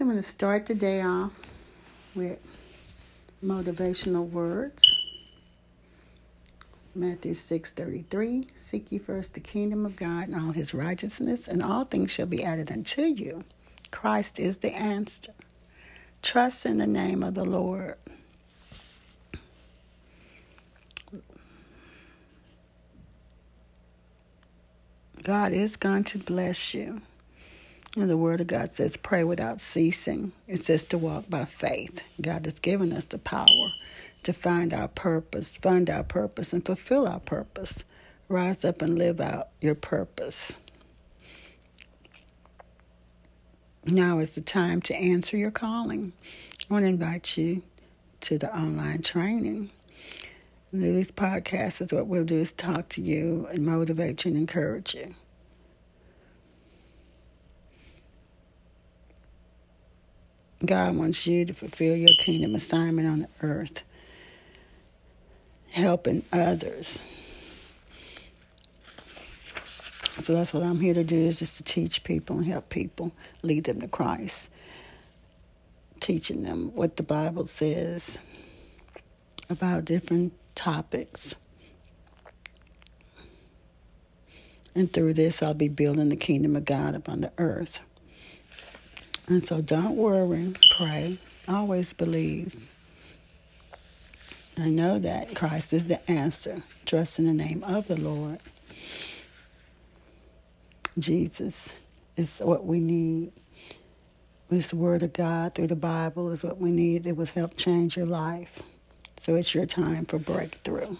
I'm going to start the day off with motivational words. Matthew 6:33 Seek ye first the kingdom of God and all his righteousness and all things shall be added unto you. Christ is the answer. Trust in the name of the Lord. God is going to bless you. And the Word of God says, pray without ceasing. It says to walk by faith. God has given us the power to find our purpose, find our purpose, and fulfill our purpose. Rise up and live out your purpose. Now is the time to answer your calling. I want to invite you to the online training. These podcasts is what we'll do is talk to you and motivate you and encourage you. God wants you to fulfill your kingdom assignment on the earth, helping others. So that's what I'm here to do is just to teach people and help people, lead them to Christ. Teaching them what the Bible says about different topics. And through this, I'll be building the kingdom of God upon the earth. And so don't worry, pray, always believe. I know that Christ is the answer. Trust in the name of the Lord. Jesus is what we need. It's the Word of God through the Bible is what we need that will help change your life. So it's your time for breakthrough.